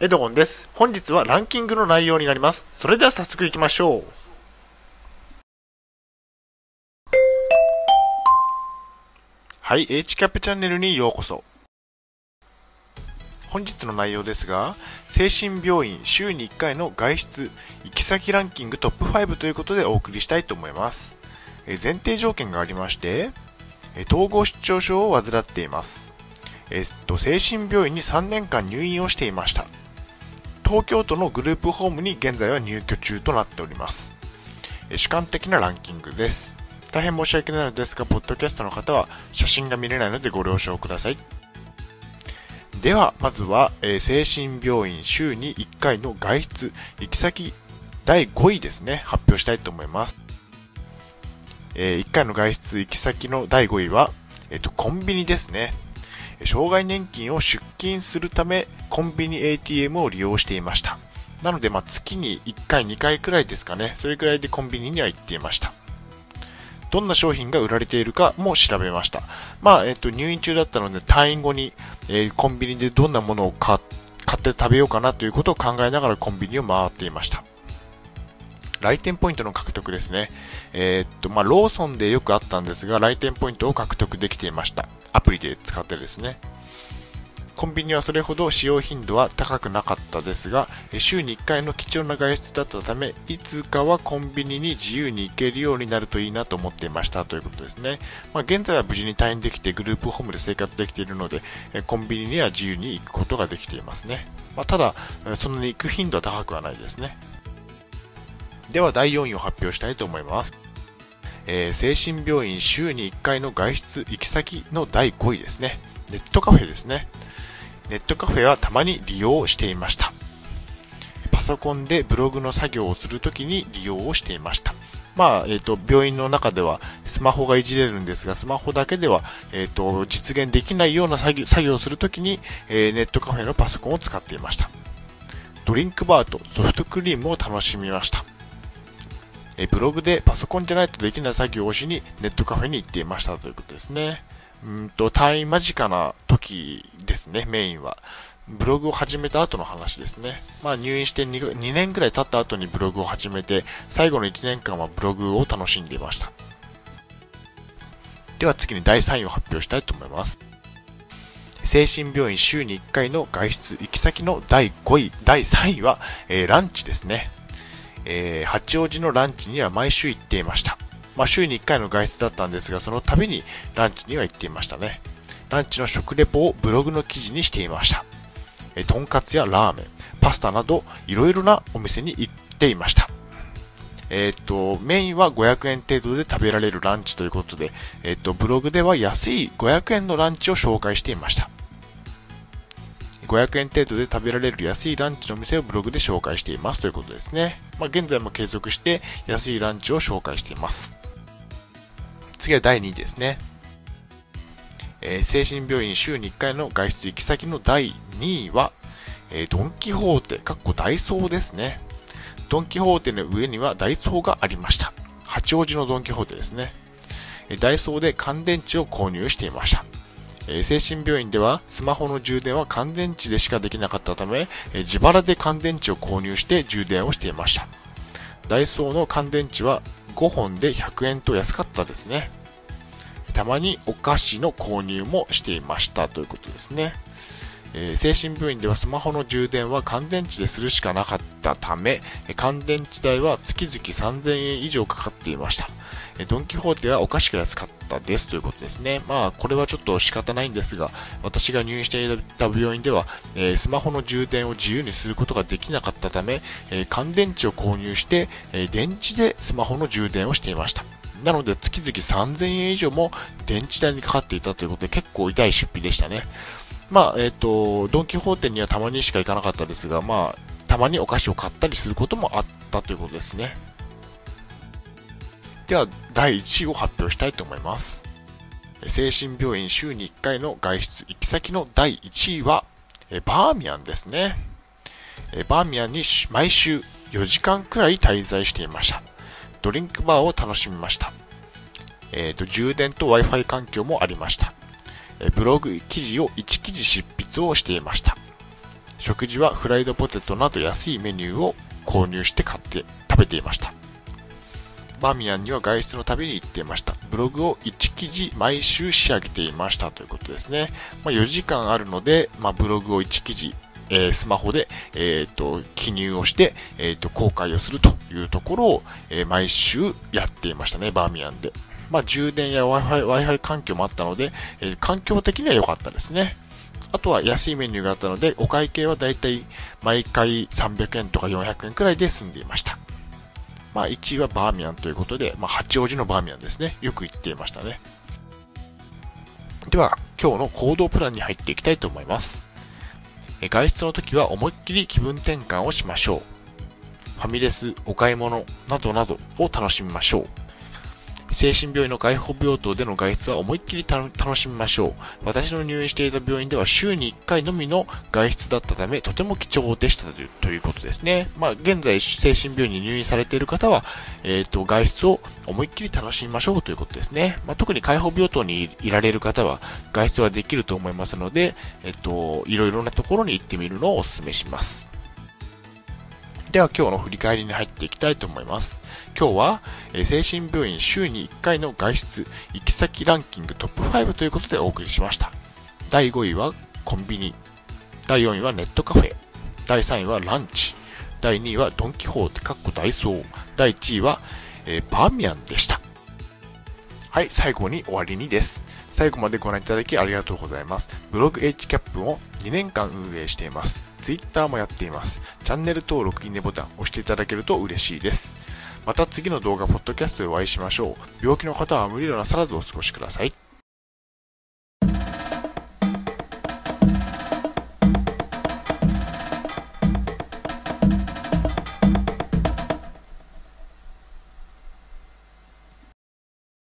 エドゴンです。本日はランキングの内容になります。それでは早速行きましょう。はい、H キャップチャンネルにようこそ。本日の内容ですが、精神病院週に1回の外出行き先ランキングトップ5ということでお送りしたいと思います。え前提条件がありまして、統合失調症を患っています。えっと、精神病院に3年間入院をしていました。東京都のグループホームに現在は入居中となっております。主観的なランキングです。大変申し訳ないのですが、ポッドキャストの方は写真が見れないのでご了承ください。では、まずは、えー精神病院週に1回の外出、行き先第5位ですね、発表したいと思います。え1回の外出、行き先の第5位は、えっ、と、コンビニですね。障害年金を出金するため、コンビニ ATM を利用していました。なので、ま、月に1回、2回くらいですかね。それくらいでコンビニには行っていました。どんな商品が売られているかも調べました。まあ、えっ、と、入院中だったので、退院後に、えーコンビニでどんなものを買買って食べようかなということを考えながらコンビニを回っていました。来店ポイントの獲得ですね。えーっと、まあ、ローソンでよくあったんですが、来店ポイントを獲得できていました。アプリで使ってですね。コンビニはそれほど使用頻度は高くなかったですが、週に1回の貴重な外出だったため、いつかはコンビニに自由に行けるようになるといいなと思っていましたということですね。まあ、現在は無事に退院できてグループホームで生活できているので、コンビニには自由に行くことができていますね。まあ、ただ、そんなに行く頻度は高くはないですね。では第4位を発表したいと思います。えー精神病院週に1回の外出行き先の第5位ですね。ネットカフェですね。ネットカフェはたまに利用していました。パソコンでブログの作業をするときに利用をしていました。まあ、えっ、と、病院の中ではスマホがいじれるんですが、スマホだけでは、えっ、と、実現できないような作業をするときに、えーネットカフェのパソコンを使っていました。ドリンクバーとソフトクリームを楽しみました。えブログでパソコンじゃないとできない作業をしにネットカフェに行っていましたということですね。うんと、退院間近な時ですね、メインは。ブログを始めた後の話ですね。まあ入院して 2, 2年くらい経った後にブログを始めて、最後の1年間はブログを楽しんでいました。では次に第3位を発表したいと思います。精神病院週に1回の外出行き先の第5位、第3位は、えーランチですね。えー八王子のランチには毎週行っていました。まあ、週に1回の外出だったんですが、その度にランチには行っていましたね。ランチの食レポをブログの記事にしていました。えとんかつやラーメン、パスタなど、いろいろなお店に行っていました。えっ、と、メインは500円程度で食べられるランチということで、えっ、と、ブログでは安い500円のランチを紹介していました。500円程度で食べられる安いランチの店をブログで紹介していますということですね。まあ、現在も継続して安いランチを紹介しています。次は第2位ですね。えー精神病院週に1回の外出行き先の第2位は、えードンキホーテ、かっこダイソーですね。ドンキホーテの上にはダイソーがありました。八王子のドンキホーテですね。えーダイソーで乾電池を購入していました。え精神病院ではスマホの充電は乾電池でしかできなかったため、え自腹で乾電池を購入して充電をしていました。ダイソーの乾電池は5本で100円と安かったですね。たまにお菓子の購入もしていましたということですね。えー精神病院ではスマホの充電は乾電池でするしかなかったため、乾電池代は月々3000円以上かかっていました。えドンキホーテはお菓子が安かったですということですね。まあ、これはちょっと仕方ないんですが、私が入院していた病院では、えースマホの充電を自由にすることができなかったため、えー乾電池を購入して、えー電池でスマホの充電をしていました。なので月々3000円以上も電池代にかかっていたということで結構痛い出費でしたね。まあ、えっ、と、ドンキホーテにはたまにしか行かなかったですが、まあ、たまにお菓子を買ったりすることもあったということですね。では、第1位を発表したいと思います。精神病院週に1回の外出行き先の第1位は、えバーミヤンですね。えバーミヤンに毎週4時間くらい滞在していました。ドリンクバーを楽しみました。えーと、充電と Wi-Fi 環境もありました。ブログ記事を1記事執筆をしていました。食事はフライドポテトなど安いメニューを購入して買って食べていました。バーミヤンには外出の旅に行っていました。ブログを1記事毎週仕上げていましたということですね。まあ、4時間あるので、まあ、ブログを1記事、えー、スマホで、え、ー、と、記入をして、え、ー、と、公開をするというところを、え毎週やっていましたね、バーミヤンで。まあ、充電や Wi-Fi、Wi-Fi 環境もあったので、え環境的には良かったですね。あとは安いメニューがあったので、お会計はだいたい毎回300円とか400円くらいで済んでいました。まあ1位はバーミヤンということで、まあ八王子のバーミヤンですね。よく行っていましたね。では、今日の行動プランに入っていきたいと思います。外出の時は思いっきり気分転換をしましょう。ファミレス、お買い物などなどを楽しみましょう。精神病院の外保病棟での外出は思いっきり楽しみましょう。私の入院していた病院では週に1回のみの外出だったため、とても貴重でしたということですね。まあ、現在、精神病院に入院されている方は、えっ、ー、と、外出を思いっきり楽しみましょうということですね。まあ、特に開放病棟にいられる方は、外出はできると思いますので、えっ、ー、と、いろいろなところに行ってみるのをお勧めします。では今日の振り返りに入っていきたいと思います。今日は、え精神病院週に1回の外出行き先ランキングトップ5ということでお送りしました。第5位はコンビニ。第4位はネットカフェ。第3位はランチ。第2位はドンキホーテ、かっこダイソー。第1位は、えー、バーミヤンでした。はい、最後に終わりにです。最後までご覧いただきありがとうございます。ブログ HCAP を2年間運営しています。Twitter もやっています。チャンネル登録、いいねボタン押していただけると嬉しいです。また次の動画、ポッドキャストでお会いしましょう。病気の方は無理のなさらずお過ごしください。